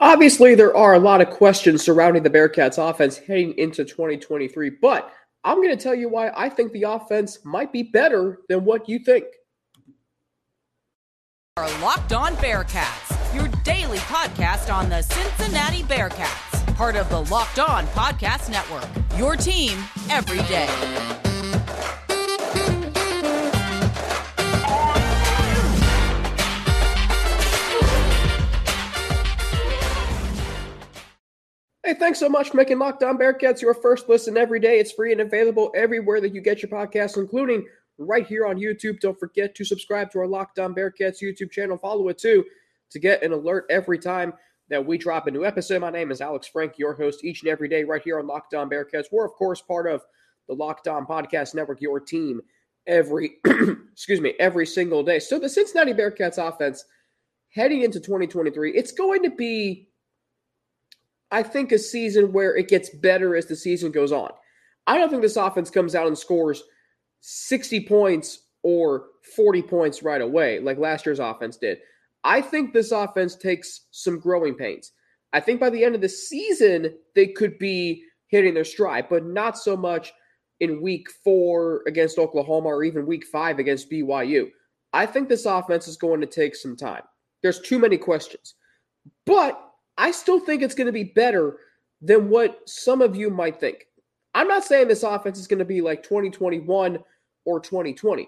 Obviously, there are a lot of questions surrounding the Bearcats offense heading into 2023, but I'm going to tell you why I think the offense might be better than what you think. Our Locked On Bearcats, your daily podcast on the Cincinnati Bearcats, part of the Locked On Podcast Network. Your team every day. Hey, thanks so much for making Locked On Bearcats your first listen every day. It's free and available everywhere that you get your podcasts, including right here on YouTube. Don't forget to subscribe to our Locked On Bearcats YouTube channel. Follow it too to get an alert every time that we drop a new episode. My name is Alex Frank, your host each and every day right here on Locked On Bearcats. We're, of course, part of the Locked On Podcast Network, your team every, excuse me, every single day. So the Cincinnati Bearcats offense heading into 2023, it's going to be I think a season where it gets better as the season goes on. I don't think this offense comes out and scores 60 points or 40 points right away like last year's offense did. I think this offense takes some growing pains. I think by the end of the season, they could be hitting their stride, but not so much in week four against Oklahoma or even week five against BYU. I think this offense is going to take some time. There's too many questions. But I still think it's going to be better than what some of you might think. I'm not saying this offense is going to be like 2021 or 2020,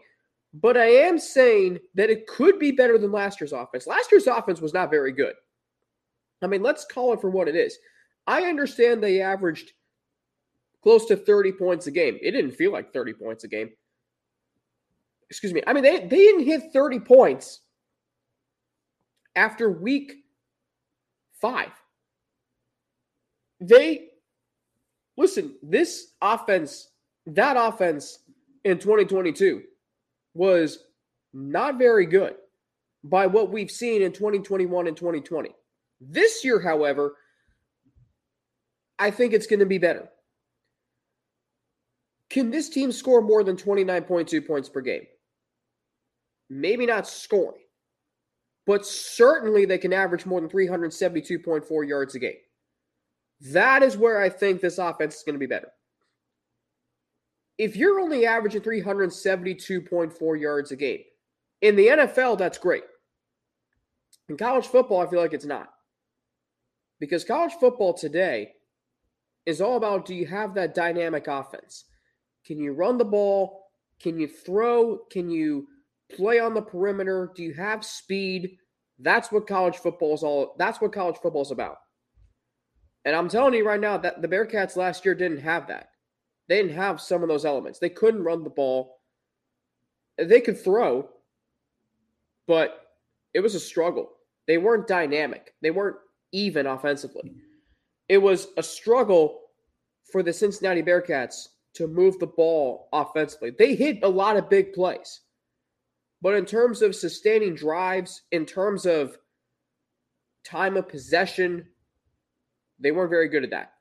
but I am saying that it could be better than last year's offense. Last year's offense was not very good. I mean, let's call it for what it is. I understand they averaged close to 30 points a game. It didn't feel like 30 points a game. Excuse me. I mean, they, they didn't hit 30 points after week five. They listen, this offense, that offense in 2022 was not very good by what we've seen in 2021 and 2020. This year, however, I think it's going to be better. Can this team score more than 29.2 points per game? Maybe not scoring but certainly they can average more than 372.4 yards a game. That is where I think this offense is going to be better. If you're only averaging 372.4 yards a game, in the NFL, that's great. In college football, I feel like it's not. Because college football today is all about do you have that dynamic offense? Can you run the ball? Can you throw? Can you play on the perimeter? Do you have speed? That's what college football is all that's what college football is about. And I'm telling you right now that the Bearcats last year didn't have that. They didn't have some of those elements. They couldn't run the ball. They could throw, but it was a struggle. They weren't dynamic. They weren't even offensively. It was a struggle for the Cincinnati Bearcats to move the ball offensively. They hit a lot of big plays. But in terms of sustaining drives, in terms of time of possession, they weren't very good at that.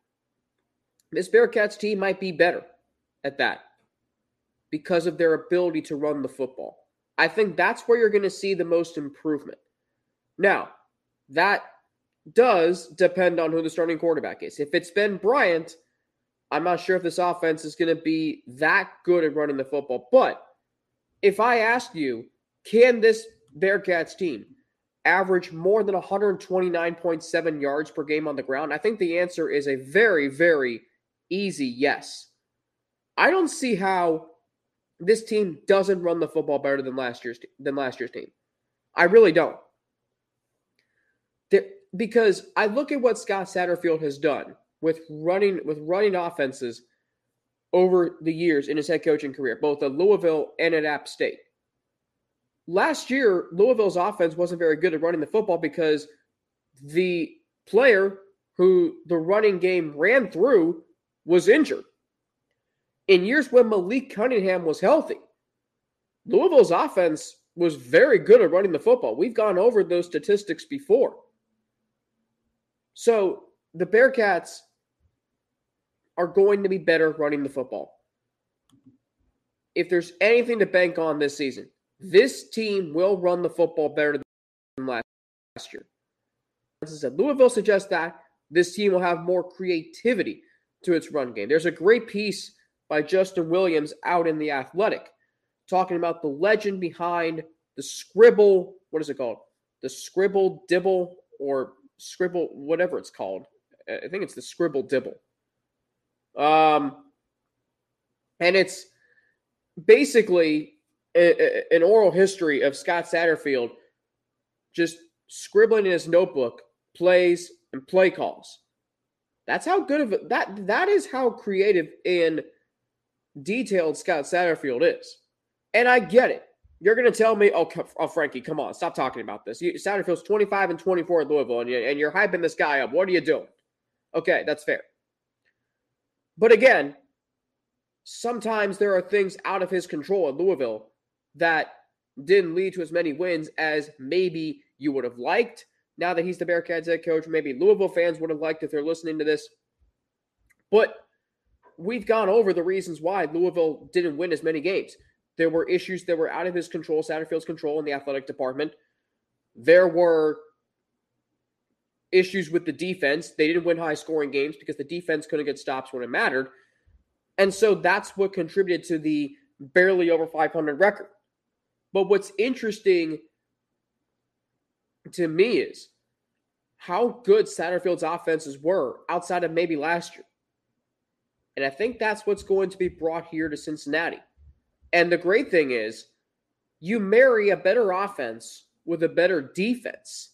This Bearcats team might be better at that because of their ability to run the football. I think that's where you're going to see the most improvement. Now, that does depend on who the starting quarterback is. If it's Ben Bryant, I'm not sure if this offense is going to be that good at running the football. But if I asked you, can this Bearcats team average more than 129.7 yards per game on the ground? I think the answer is a very, very easy yes. I don't see how this team doesn't run the football better than last year's than last year's team. I really don't. because I look at what Scott Satterfield has done with running with running offenses over the years in his head coaching career, both at Louisville and at App State last year, Louisville's offense wasn't very good at running the football because the player who the running game ran through was injured. In years when Malik Cunningham was healthy, Louisville's offense was very good at running the football. We've gone over those statistics before. So the Bearcats are going to be better running the football. If there's anything to bank on this season, this team will run the football better than last year. As I said Louisville suggests that this team will have more creativity to its run game. There's a great piece by Justin Williams out in The Athletic talking about the legend behind the scribble. What is it called? The scribble dibble or scribble, whatever it's called. I think it's the scribble dibble. Um, and it's basically a, a, an oral history of Scott Satterfield just scribbling in his notebook plays and play calls. That's how good of a, that that is how creative and detailed Scott Satterfield is. And I get it. You're going to tell me, oh, oh, Frankie, come on, stop talking about this. You, Satterfield's 25 and 24 at Louisville, and, you, and you're hyping this guy up. What are you doing? Okay, that's fair. But again, sometimes there are things out of his control at Louisville that didn't lead to as many wins as maybe you would have liked. Now that he's the Bearcats head coach, maybe Louisville fans would have liked if they're listening to this. But we've gone over the reasons why Louisville didn't win as many games. There were issues that were out of his control, Satterfield's control in the athletic department. There were issues with the defense. They didn't win high scoring games because the defense couldn't get stops when it mattered. And so that's what contributed to the barely over 500 record. But what's interesting to me is how good Satterfield's offenses were outside of maybe last year. And I think that's what's going to be brought here to Cincinnati. And the great thing is, you marry a better offense with a better defense.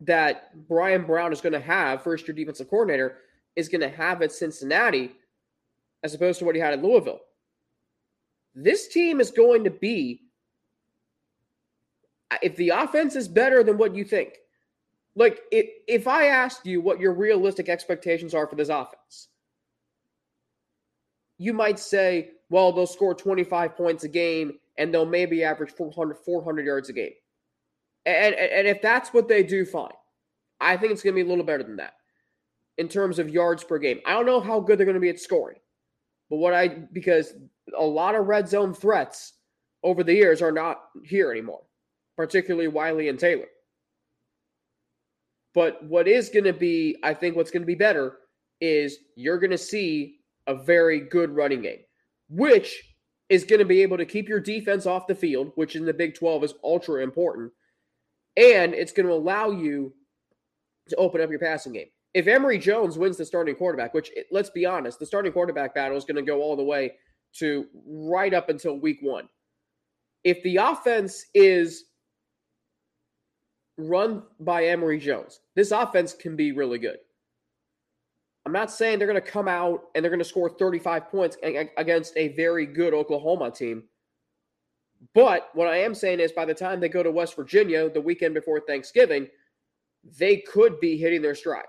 That Bryan Brown is going to have, first year defensive coordinator, is going to have at Cincinnati as opposed to what he had at Louisville. This team is going to be, if the offense is better than what you think, like if, if I asked you what your realistic expectations are for this offense, you might say, well, they'll score 25 points a game and they'll maybe average 400, 400 yards a game. And, and, and if that's what they do, fine. I think it's going to be a little better than that in terms of yards per game. I don't know how good they're going to be at scoring. But what I, because a lot of red zone threats over the years are not here anymore, particularly Wiley and Taylor. But what is going to be, I think, what's going to be better is you're going to see a very good running game, which is going to be able to keep your defense off the field, which in the Big 12 is ultra important. And it's going to allow you to open up your passing game. If Emory Jones wins the starting quarterback, which let's be honest, the starting quarterback battle is going to go all the way to right up until week one. If the offense is run by Emory Jones, this offense can be really good. I'm not saying they're going to come out and they're going to score 35 points against a very good Oklahoma team. But what I am saying is by the time they go to West Virginia the weekend before Thanksgiving, they could be hitting their stride.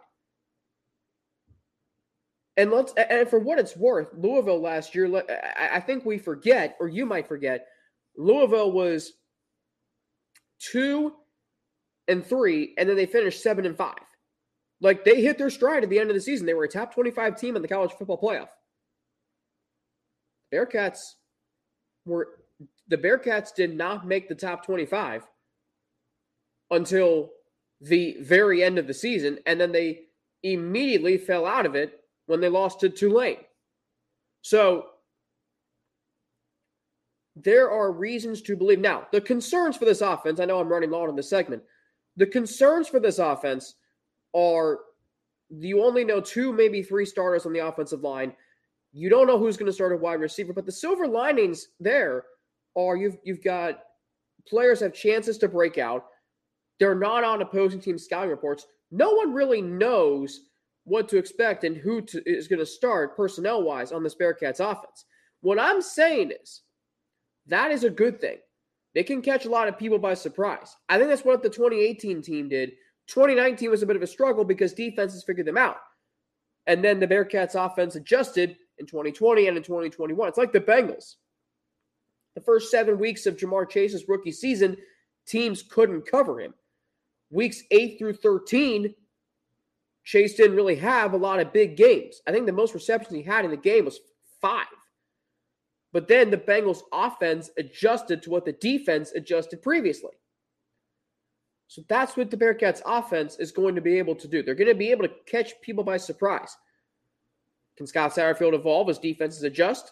And let's and for what it's worth, Louisville last year, I think we forget, or you might forget, Louisville was two and three, and then they finished seven and five. Like they hit their stride at the end of the season. They were a top 25 team in the college football playoff. Bearcats were the Bearcats did not make the top 25 until the very end of the season, and then they immediately fell out of it when they lost to Tulane. So there are reasons to believe. Now, the concerns for this offense, I know I'm running long on this segment. The concerns for this offense are you only know two, maybe three starters on the offensive line. You don't know who's going to start a wide receiver, but the silver linings there are you've you've got players have chances to break out. They're not on opposing team scouting reports. No one really knows what to expect and who to, is going to start personnel wise on this Bearcats offense. What I'm saying is that is a good thing. They can catch a lot of people by surprise. I think that's what the 2018 team did 2019 was a bit of a struggle because defenses figured them out. And then the Bearcats offense adjusted in 2020 and in 2021. It's like the Bengals. The first seven weeks of Ja'Marr Chase's rookie season, teams couldn't cover him. Weeks 8 through 13, Chase didn't really have a lot of big games. I think the most receptions he had in the game was five. But then the Bengals offense adjusted to what the defense adjusted previously. So that's what the Bearcats offense is going to be able to do. They're going to be able to catch people by surprise. Can Scott Satterfield evolve as defenses adjust?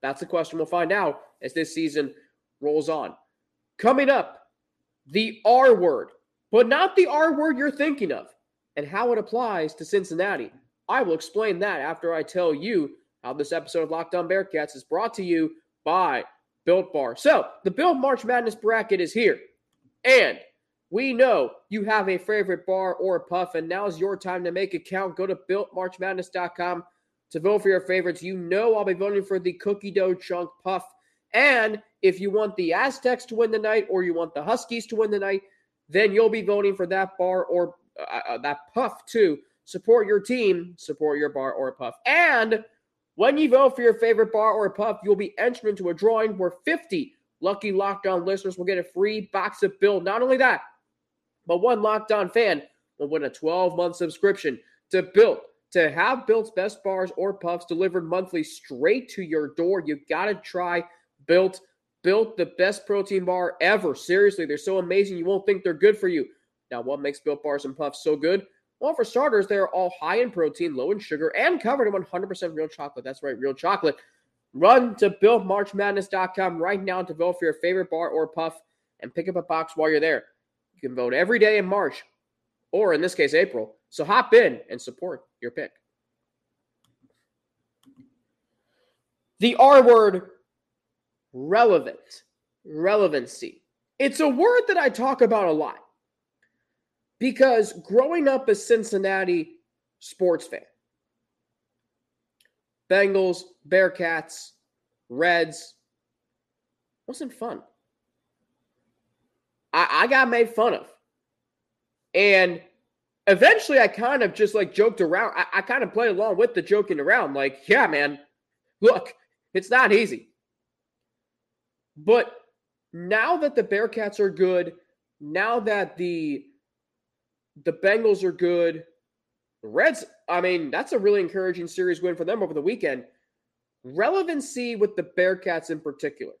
That's the question we'll find out as this season rolls on. Coming up, the R word, but not the R word you're thinking of, and how it applies to Cincinnati. I will explain that after I tell you how this episode of Locked On Bearcats is brought to you by Built Bar. So, the Built March Madness bracket is here. And we know you have a favorite bar or puff, and now's your time to make it count. Go to builtmarchmadness.com to vote for your favorites. You know I'll be voting for the cookie dough chunk puff. And if you want the Aztecs to win the night or you want the Huskies to win the night, then you'll be voting for that bar or uh, uh, that puff too. Support your team, support your bar or puff. And when you vote for your favorite bar or puff, you'll be entered into a drawing where 50 lucky lockdown listeners will get a free box of Built. Not only that, but one lockdown fan will win a 12 month subscription to Built. To have Built's best bars or puffs delivered monthly straight to your door, you got to try Built. Built the best protein bar ever. Seriously, they're so amazing you won't think they're good for you. Now, what makes Built bars and puffs so good? Well, for starters, they're all high in protein, low in sugar, and covered in 100% real chocolate. That's right, real chocolate. Run to BuiltMarchMadness.com right now to vote for your favorite bar or puff and pick up a box while you're there. You can vote every day in March, or in this case, April. So hop in and support your pick. The R word relevant, relevancy. It's a word that I talk about a lot because growing up a Cincinnati sports fan, Bengals, Bearcats, Reds wasn't fun. I, I got made fun of. And eventually I kind of just like joked around. I, I kind of played along with the joking around, like, yeah, man, look, it's not easy. But now that the Bearcats are good, now that the the Bengals are good, the Reds, I mean, that's a really encouraging series win for them over the weekend. Relevancy with the Bearcats in particular.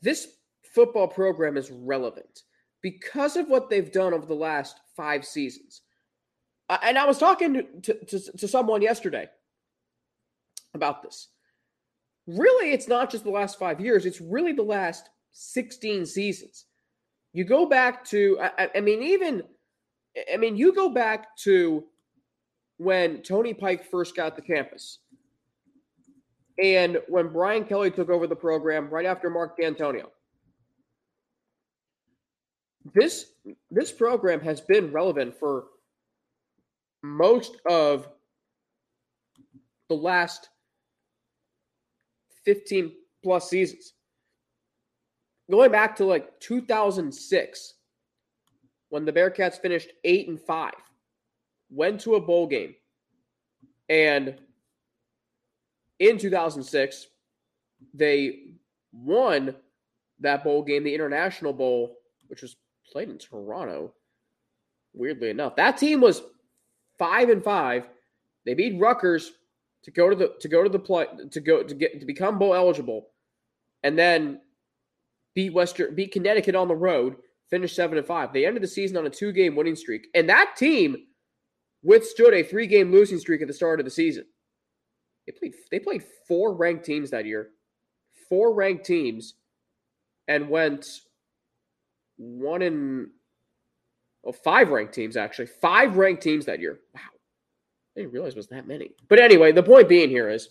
This football program is relevant because of what they've done over the last five seasons. And I was talking to, to, to someone yesterday about this. Really, it's not just the last five years, it's really the last 16 seasons. You go back to, I, I mean, even, I mean, you go back to when Tony Pike first got the campus. And when Brian Kelly took over the program right after Mark Dantonio. This this program has been relevant for most of the last 15 plus seasons. Going back to like 2006, when the Bearcats finished 8 and 5, went to a bowl game, and in 2006, they won that bowl game, the International Bowl, which was played in Toronto. Weirdly enough, that team was five and five. They beat Rutgers to go to the to go to the play to go to get to become bowl eligible, and then beat Western beat Connecticut on the road, finished seven and five. They ended the season on a two game winning streak, and that team withstood a three game losing streak at the start of the season. They played they played four ranked teams that year, four ranked teams, and went one in oh, five ranked teams actually, five ranked teams that year. Wow. I didn't realize it was that many. But anyway, the point being here is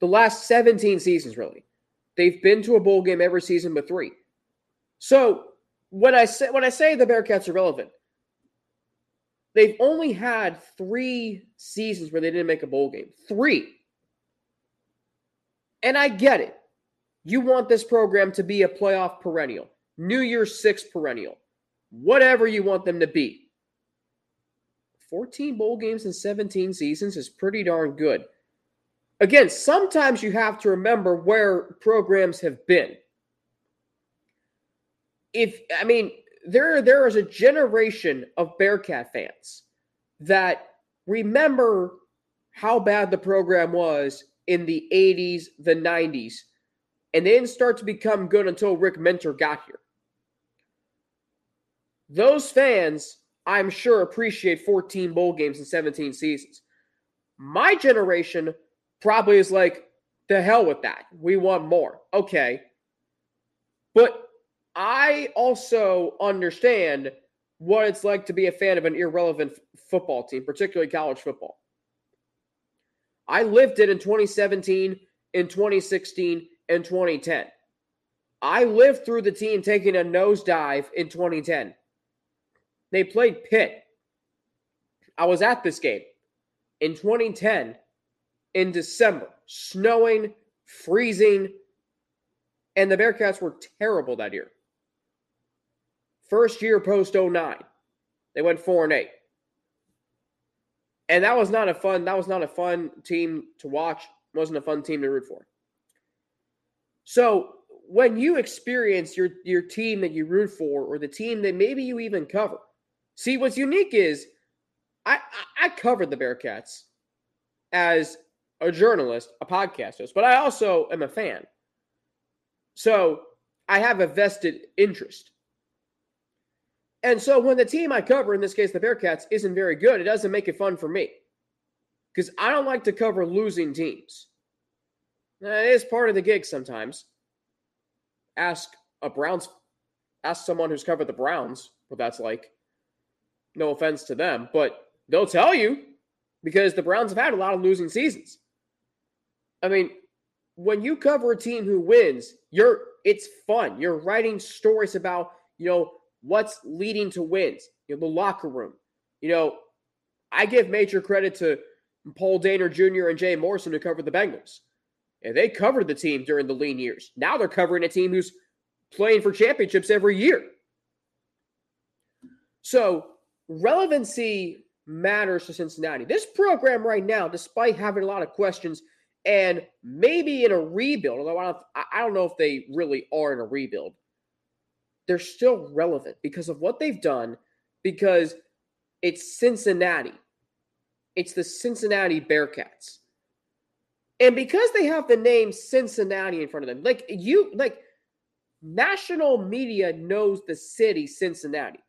the last 17 seasons, really, they've been to a bowl game every season but three. So when I say when I say the Bearcats are relevant, they've only had three seasons where they didn't make a bowl game. Three. And I get it. You want this program to be a playoff perennial, New Year's Six perennial, whatever you want them to be. 14 bowl games in 17 seasons is pretty darn good. Again, sometimes you have to remember where programs have been. If I mean, there there is a generation of Bearcat fans that remember how bad the program was in the 80s, the 90s, and they didn't start to become good until Rick Minter got here. Those fans, I'm sure, appreciate 14 bowl games in 17 seasons. My generation probably is like, the hell with that. We want more. Okay. But I also understand what it's like to be a fan of an irrelevant f- football team, particularly college football. I lived it in 2017, in 2016, and 2010. I lived through the team taking a nosedive in 2010. They played Pitt. I was at this game in 2010 in December, snowing, freezing, and the Bearcats were terrible that year. First year post 09. They went 4 and 8. And that was not a fun that was not a fun team to watch. Wasn't a fun team to root for. So, when you experience your your team that you root for or the team that maybe you even cover. See, what's unique is I, I covered the Bearcats as a journalist, a podcast host, but I also am a fan. So, I have a vested interest. And so when the team I cover, in this case the Bearcats, isn't very good, it doesn't make it fun for me. Because I don't like to cover losing teams. It is part of the gig sometimes. Ask a Browns, ask someone who's covered the Browns what that's like. No offense to them, but they'll tell you because the Browns have had a lot of losing seasons. I mean, when you cover a team who wins, you're it's fun. You're writing stories about, you know, what's leading to wins, you know, the locker room. You know, I give major credit to Paul Dehner Jr. and Jay Morrison who covered the Bengals. And they covered the team during the lean years. Now they're covering a team who's playing for championships every year. So relevancy matters to Cincinnati. This program right now, despite having a lot of questions and maybe in a rebuild, although I don't, I don't know if they really are in a rebuild, they're still relevant because of what they've done, because it's Cincinnati. It's the Cincinnati Bearcats. And because they have the name Cincinnati in front of them, like you, like national media knows the city Cincinnati.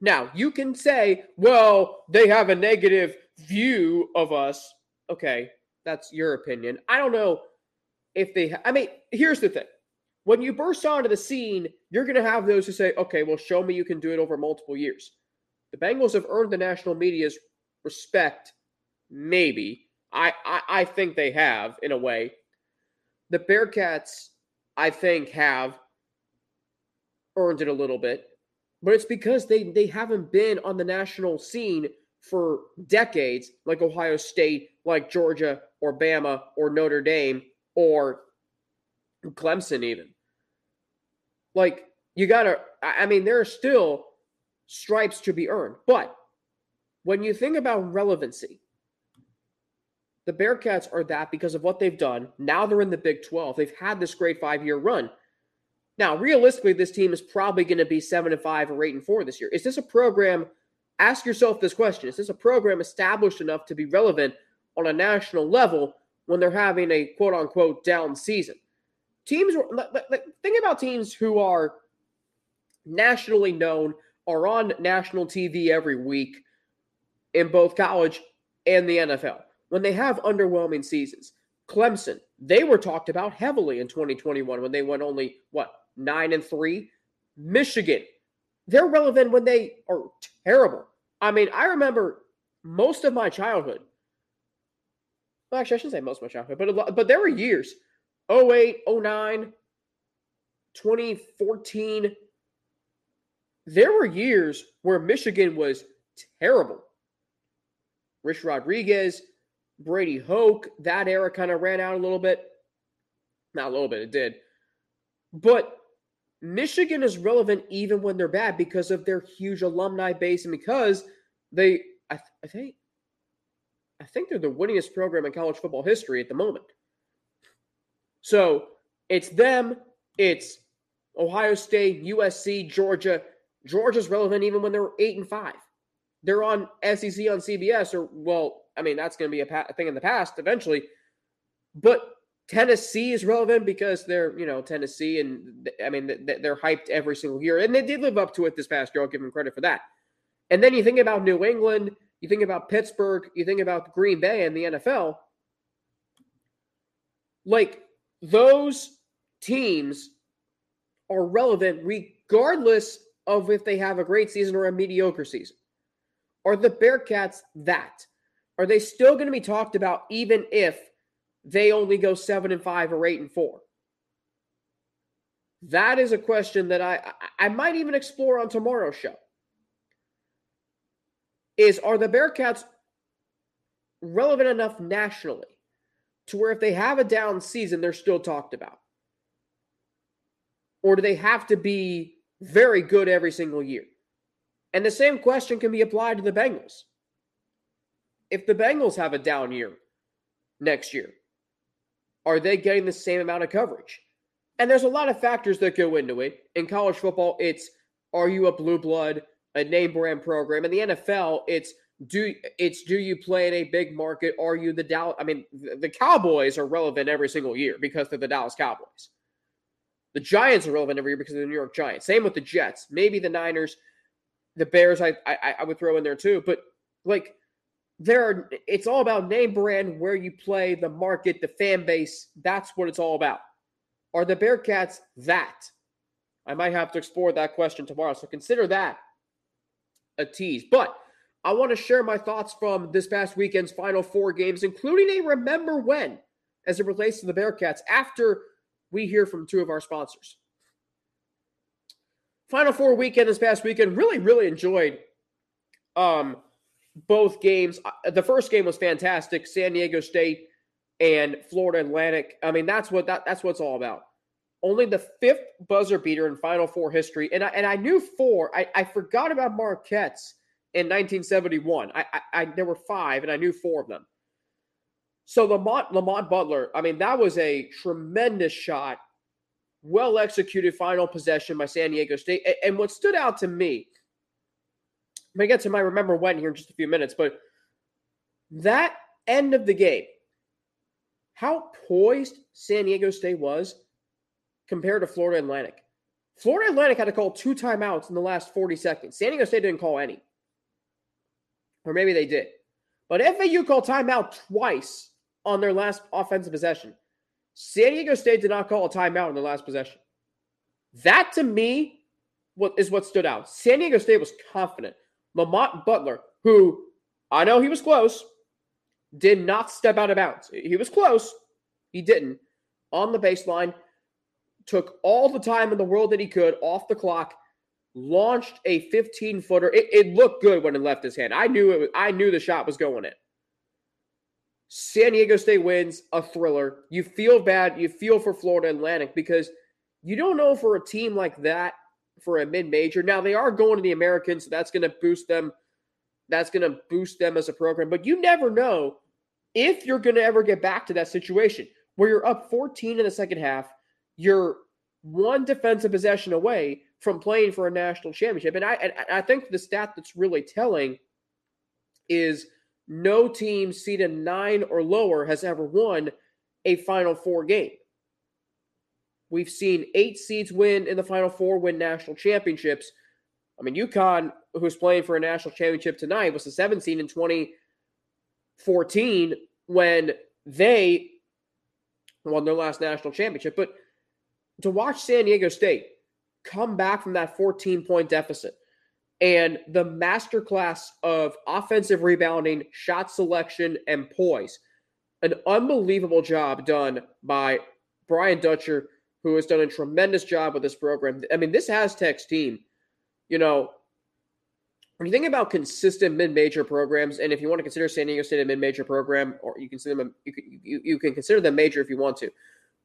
Now, you can say, well, they have a negative view of us. Okay, that's your opinion. I don't know if they, ha- I mean, here's the thing when you burst onto the scene, you're going to have those who say, okay, well, show me you can do it over multiple years. The Bengals have earned the national media's respect, maybe. I, I, I think they have, in a way. The Bearcats, I think, have earned it a little bit, but it's because they, they haven't been on the national scene for decades, like Ohio State, like Georgia, or Bama, or Notre Dame, or Clemson, even. Like, you gotta, I mean, there are still stripes to be earned. But when you think about relevancy, the Bearcats are that because of what they've done. Now they're in the Big 12. They've had this great five year run. Now, realistically, this team is probably going to be seven and five or eight and four this year. Is this a program? Ask yourself this question: Is this a program established enough to be relevant on a national level when they're having a quote unquote down season? teams think about teams who are nationally known are on national TV every week in both college and the NFL when they have underwhelming seasons. Clemson, they were talked about heavily in 2021 when they went only what, 9 and 3. Michigan, they're relevant when they are terrible. I mean, I remember most of my childhood. Well, actually, I shouldn't say most of my childhood, but but there were years 08, 09, 2014. There were years where Michigan was terrible. Rich Rodriguez, Brady Hoke, that era kind of ran out a little bit. Not a little bit, it did. But Michigan is relevant even when they're bad because of their huge alumni base and because they, I, th- I think, I think they're the winningest program in college football history at the moment. So it's them, it's Ohio State, USC, Georgia. Georgia's relevant even when they're eight and five. They're on SEC on CBS, or well, I mean that's going to be a, pa- a thing in the past eventually. But Tennessee is relevant because they're, you know, Tennessee, and I mean, they're hyped every single year. And they did live up to it this past year. I'll give them credit for that. And then you think about New England, you think about Pittsburgh, you think about Green Bay and the NFL. Like those teams are relevant regardless of if they have a great season or a mediocre season. Are the Bearcats that? Are they still going to be talked about even if they only go seven and five or eight and four? That is a question that I I might even explore on tomorrow's show. Is are the Bearcats relevant enough nationally to where if they have a down season, they're still talked about? Or do they have to be very good every single year? And the same question can be applied to the Bengals. If the Bengals have a down year next year, are they getting the same amount of coverage? And there's a lot of factors that go into it. In college football, it's are you a blue blood, a name brand program? In the NFL, it's do it's do you play in a big market? Are you the Dallas? I mean, the Cowboys are relevant every single year because they're the Dallas Cowboys. The Giants are relevant every year because of the New York Giants. Same with the Jets. Maybe the Niners the Bears, I, I I would throw in there too. But like there are, it's all about name brand, where you play, the market, the fan base. That's what it's all about. Are the Bearcats that? I might have to explore that question tomorrow. So consider that a tease. But I want to share my thoughts from this past weekend's final four games, including a remember when as it relates to the Bearcats after we hear from two of our sponsors. Final Four weekend this past weekend, really, really enjoyed um, both games. Uh, the first game was fantastic. San Diego State and Florida Atlantic. I mean, that's what that, that's what it's all about. Only the fifth buzzer beater in Final Four history, and I and I knew four. I, I forgot about Marquette's in 1971. I, I, I there were five, and I knew four of them. So Lamont Lamont Butler. I mean, that was a tremendous shot well executed final possession by San Diego State. And what stood out to me, I'm to get to my remember when here in just a few minutes, but that end of the game, how poised San Diego State was compared to Florida Atlantic. Florida Atlantic had to call two timeouts in the last 40 seconds. San Diego State didn't call any. Or maybe they did. But FAU called timeout twice on their last offensive possession. San Diego State did not call a timeout in the last possession. That to me is what stood out. San Diego State was confident. Lamont Butler, who I know he was close, did not step out of bounds. He was close. He didn't. On the baseline, took all the time in the world that he could off the clock, launched a 15 footer. It, it, looked good when it left his hand. I knew it was, I knew the shot was going in. San Diego State wins a thriller. You feel bad. You feel for Florida Atlantic because you don't know for a team like that for a mid major. Now they are going to the American, so that's going to boost them. That's going to boost them as a program. But you never know if you're going to ever get back to that situation where you're up 14 in the second half. You're one defensive possession away from playing for a national championship. And I, and I think the stat that's really telling is no team seeded nine or lower has ever won a Final Four game. We've seen eight seeds win in the Final Four, win national championships. I mean, UConn, who's playing for a national championship tonight, was the seventh seed in 2014 when they won their last national championship. But to watch San Diego State come back from that 14 point deficit and the masterclass of offensive rebounding, shot selection, and poise. An unbelievable job done by Brian Dutcher, who has done a tremendous job with this program. I mean, this Aztecs team, you know, when you think about consistent mid-major programs, and if you want to consider San Diego State a mid-major program, or you them, you can, you, you can consider them major if you want to.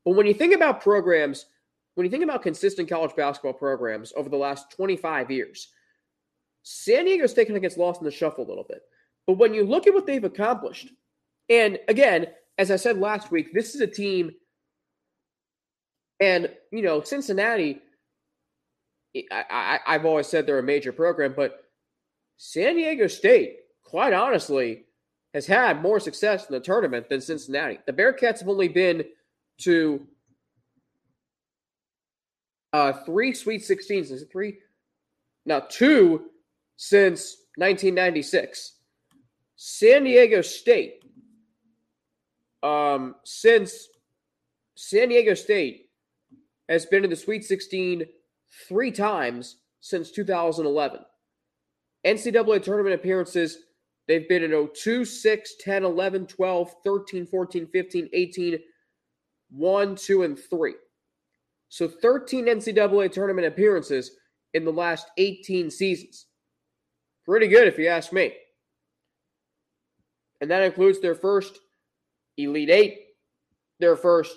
But when you think about programs, when you think about consistent college basketball programs over the last 25 years, San Diego State kind of gets lost in the shuffle a little bit. But when you look at what they've accomplished, and again, as I said last week, this is a team, and you know, Cincinnati. I, I, I've always said they're a major program, but San Diego State, quite honestly, has had more success in the tournament than Cincinnati. The Bearcats have only been to uh, three Sweet 16s. Is it three? Now, two since 1996. San Diego State, um, since San Diego State has been in the Sweet 16 three times since 2011. NCAA tournament appearances, they've been in 02, 6, 10, 11, 12, 13, 14, 15, 18, 1, 2, and 3. So 13 NCAA tournament appearances in the last 18 seasons. Pretty good, if you ask me. And that includes their first Elite Eight, their first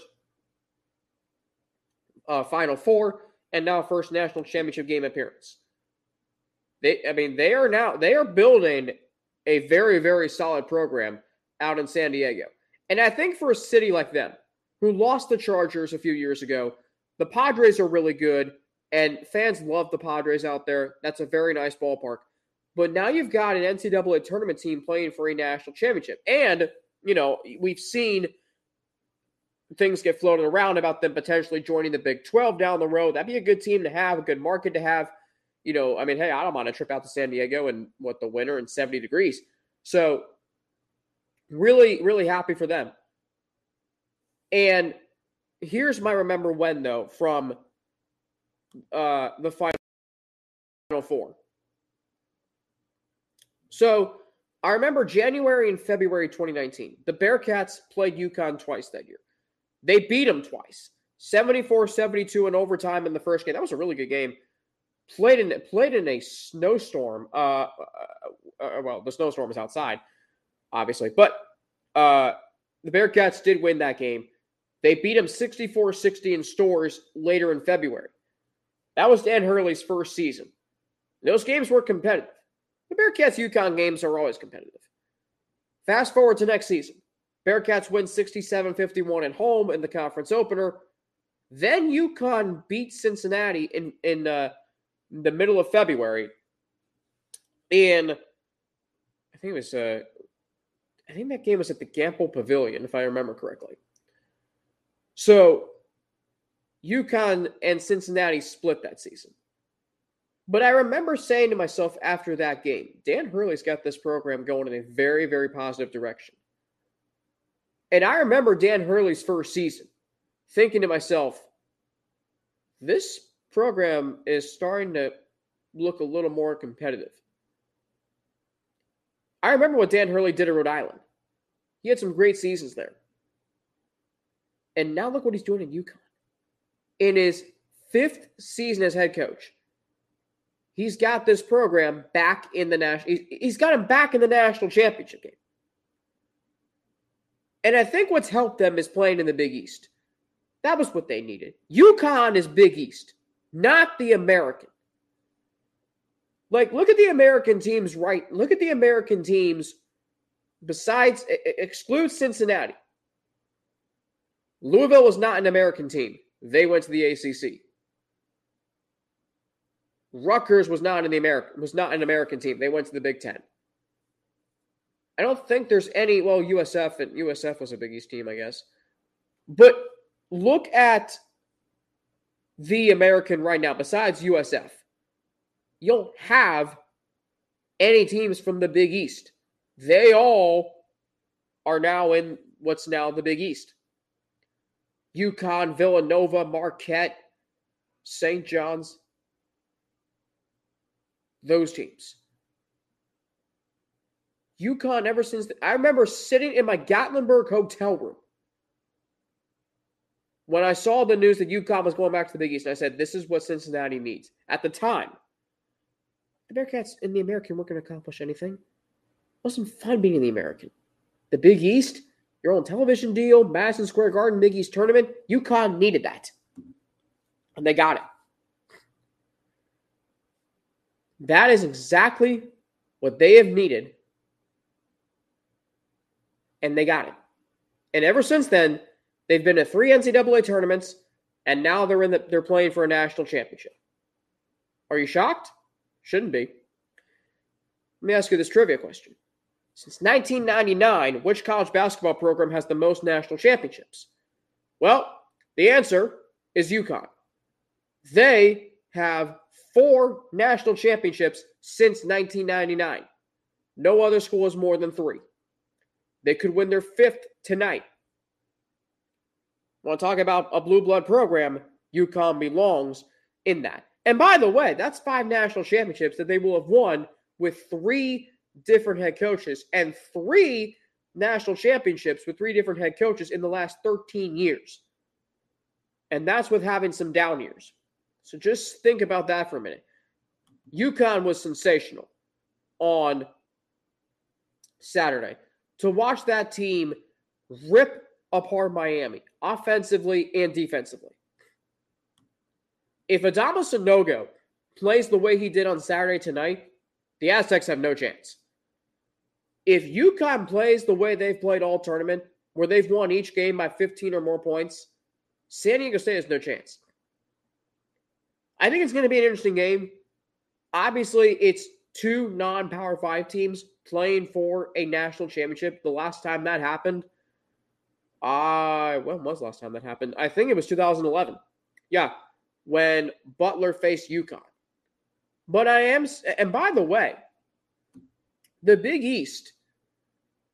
uh, Final Four, and now first national championship game appearance. They, I mean, they are now they are building a very very solid program out in San Diego, and I think for a city like them, who lost the Chargers a few years ago, the Padres are really good, and fans love the Padres out there. That's a very nice ballpark. But now you've got an NCAA tournament team playing for a national championship. And, you know, we've seen things get floated around about them potentially joining the Big 12 down the road. That'd be a good team to have, a good market to have. You know, I mean, hey, I don't want to trip out to San Diego and what the winter and 70 degrees. So, really, really happy for them. And here's my remember when, though, from uh, the final four. So I remember January and February 2019. The Bearcats played UConn twice that year. They beat them twice 74 72 in overtime in the first game. That was a really good game. Played in played in a snowstorm. Uh, uh, uh, well, the snowstorm was outside, obviously, but uh, the Bearcats did win that game. They beat them 64 60 in Storrs later in February. That was Dan Hurley's first season. Those games were competitive. The Bearcats UConn games are always competitive. Fast forward to next season. Bearcats win 67 51 at home in the conference opener. Then UConn beats Cincinnati in, in uh, the middle of February. And I think it was, uh, I think that game was at the Gampel Pavilion, if I remember correctly. So UConn and Cincinnati split that season. But I remember saying to myself after that game, Dan Hurley's got this program going in a very, very positive direction. And I remember Dan Hurley's first season thinking to myself, this program is starting to look a little more competitive. I remember what Dan Hurley did at Rhode Island. He had some great seasons there. And now look what he's doing in UConn. In his fifth season as head coach, he's got this program back in the national he's got him back in the national championship game and i think what's helped them is playing in the big east. That was what they needed. UConn is big east not the american. Like look at the american teams right look at the american teams besides exclude cincinnati. Louisville was not an american team. They went to the acc Rutgers was not the American was not an American team. They went to the Big Ten. I don't think there's any. Well, USF and USF was a Big East team, I guess. But look at the American right now. Besides USF, you don't have any teams from the Big East. They all are now in what's now the Big East. UConn, Villanova, Marquette, St. John's those teams. UConn, ever since the, I remember sitting in my Gatlinburg hotel room when I saw the news that UConn was going back to the Big East, I said, "This is what Cincinnati needs." At the time, the Bearcats in the American weren't going to accomplish anything. It wasn't fun being in the American. The Big East, your own television deal, Madison Square Garden Big East tournament. UConn needed that, and they got it. That is exactly what they have needed. And they got it. And ever since then, they've been at three NCAA tournaments, and now they're in the, they're playing for a national championship. Are you shocked? Shouldn't be. Let me ask you this trivia question. Since 1999, which college basketball program has the most national championships? Well, the answer is UConn. They have four national championships since 1999. No other school has more than three. They could win their fifth tonight. Want to talk about a blue blood program? UConn belongs in that. And by the way, that's five national championships that they will have won with three different head coaches and three national championships with three different head coaches in the last 13 years. And that's with having some down years. So just think about that for a minute. UConn was sensational on Saturday. To watch that team rip apart Miami offensively and defensively. If Adama Sanogo plays the way he did on Saturday tonight, the Aztecs have no chance. If UConn plays the way they've played all tournament, where they've won each game by 15 or more points, San Diego State has no chance. I think it's going to be an interesting game. Obviously, it's two non power five teams playing for a national championship. The last time that happened, I uh, when was last time that happened? I think it was 2011. Yeah, when Butler faced UConn. But I am, and by the way, the Big East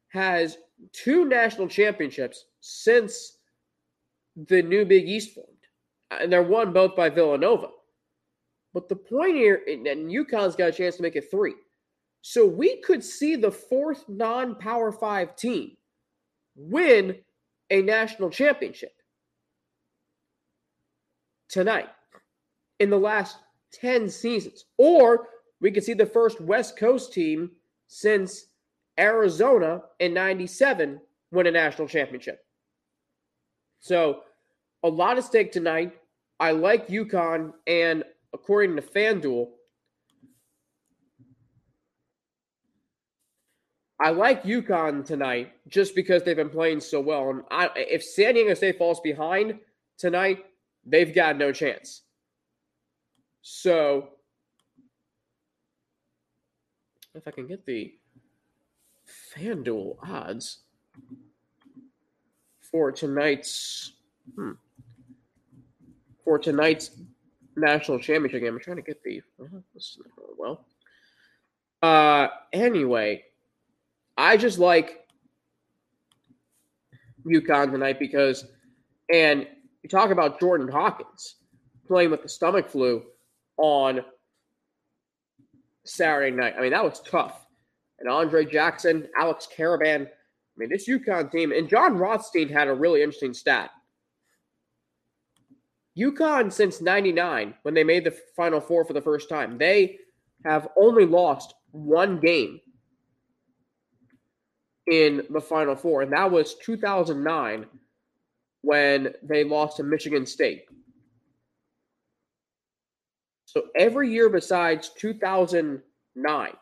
has two national championships since the new Big East formed, and they're won both by Villanova. But the point here, and UConn's got a chance to make it three. So we could see the fourth non power five team win a national championship tonight in the last 10 seasons. Or we could see the first West Coast team since Arizona in 97 win a national championship. So a lot at stake tonight. I like UConn, and according to FanDuel, I like UConn tonight just because they've been playing so well. And I, if San Diego State falls behind tonight, they've got no chance. So, if I can get the FanDuel odds for tonight's hmm, for tonight's national championship game. I'm trying to get the well. Uh, anyway, I just like UConn tonight because, and you talk about Jordan Hawkins playing with the stomach flu on Saturday night. I mean, that was tough. And Andre Jackson, Alex Karaban. I mean, this UConn team, and Jon Rothstein had a really interesting stat. UConn since 99, when they made the Final Four for the first time, they have only lost one game in the Final Four, and that was 2009 when they lost to Michigan State. So every year besides 2009,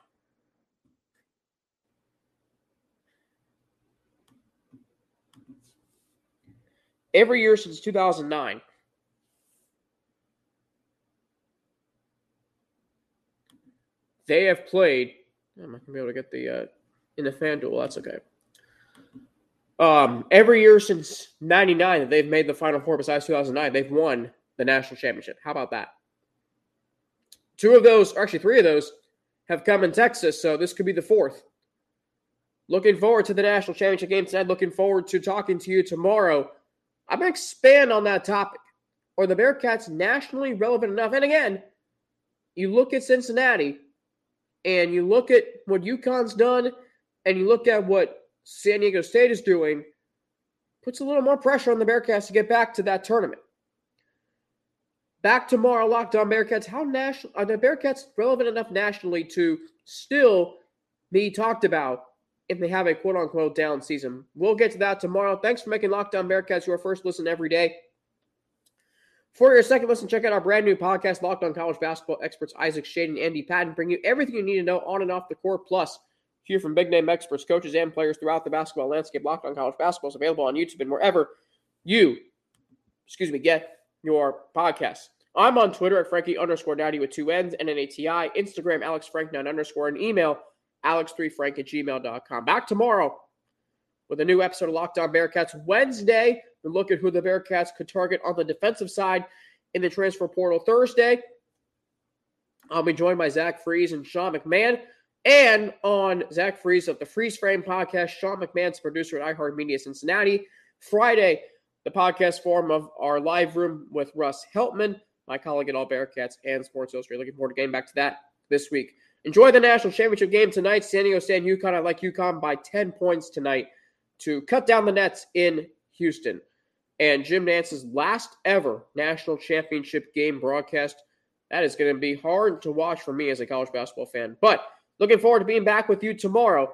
every year since 2009, they have played. I'm not gonna be able to get the uh, in the FanDuel. That's okay. Um, every year since '99 that they've made the Final Four, besides 2009, they've won the national championship. How about that? Two of those, or actually three of those, have come in Texas, so this could be the fourth. Looking forward to the national championship game tonight. Looking forward to talking to you tomorrow. I'm to expand on that topic. Are the Bearcats nationally relevant enough? And again, you look at Cincinnati and you look at what UConn's done and you look at what San Diego State is doing, puts a little more pressure on the Bearcats to get back to that tournament. Back tomorrow, Locked On Bearcats. How national are the Bearcats relevant enough nationally to still be talked about if they have a quote unquote down season? We'll get to that tomorrow. Thanks for making Locked On Bearcats your first listen every day. For your second listen, check out our brand new podcast, Locked On College Basketball Experts Isaac Schade and Andy Patton, bring you everything you need to know on and off the court. Plus, hear from big name experts, coaches, and players throughout the basketball landscape. Locked On College Basketball is available on YouTube and wherever you, excuse me, get your podcasts. I'm on Twitter at Frankie underscore Daddy with two N's and an ATI, Instagram Alex Frank nine underscore, and email alex3frank at gmail.com. Back tomorrow with a new episode of Locked On Bearcats Wednesday. Look at who the Bearcats could target on the defensive side in the transfer portal Thursday. I'll be joined by Zach Freeze and Sean McMahon. And on Zach Freeze of the Freeze Frame podcast, Sean McMahon's producer at iHeartMedia Cincinnati. Friday, the podcast form of our live room with Russ Heltman, my colleague at All Bearcats and Sports Illustrated. Looking forward to getting back to that this week. Enjoy the national championship game tonight. San Diego State and UConn. I like UConn by 10 points tonight to cut down the nets in Houston. And Jim Nantz's last ever national championship game broadcast. That is going to be hard to watch for me as a college basketball fan. But looking forward to being back with you tomorrow,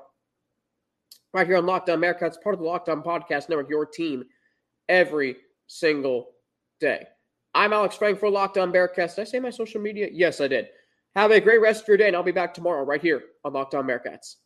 right here on Lockdown America. Bearcats, part of the Locked On Podcast Network, your team every single day. I'm Alex Frank for Locked On Bearcats. Did I say my social media? Yes, I did. Have a great rest of your day, and I'll be back tomorrow right here on Locked On Bearcats.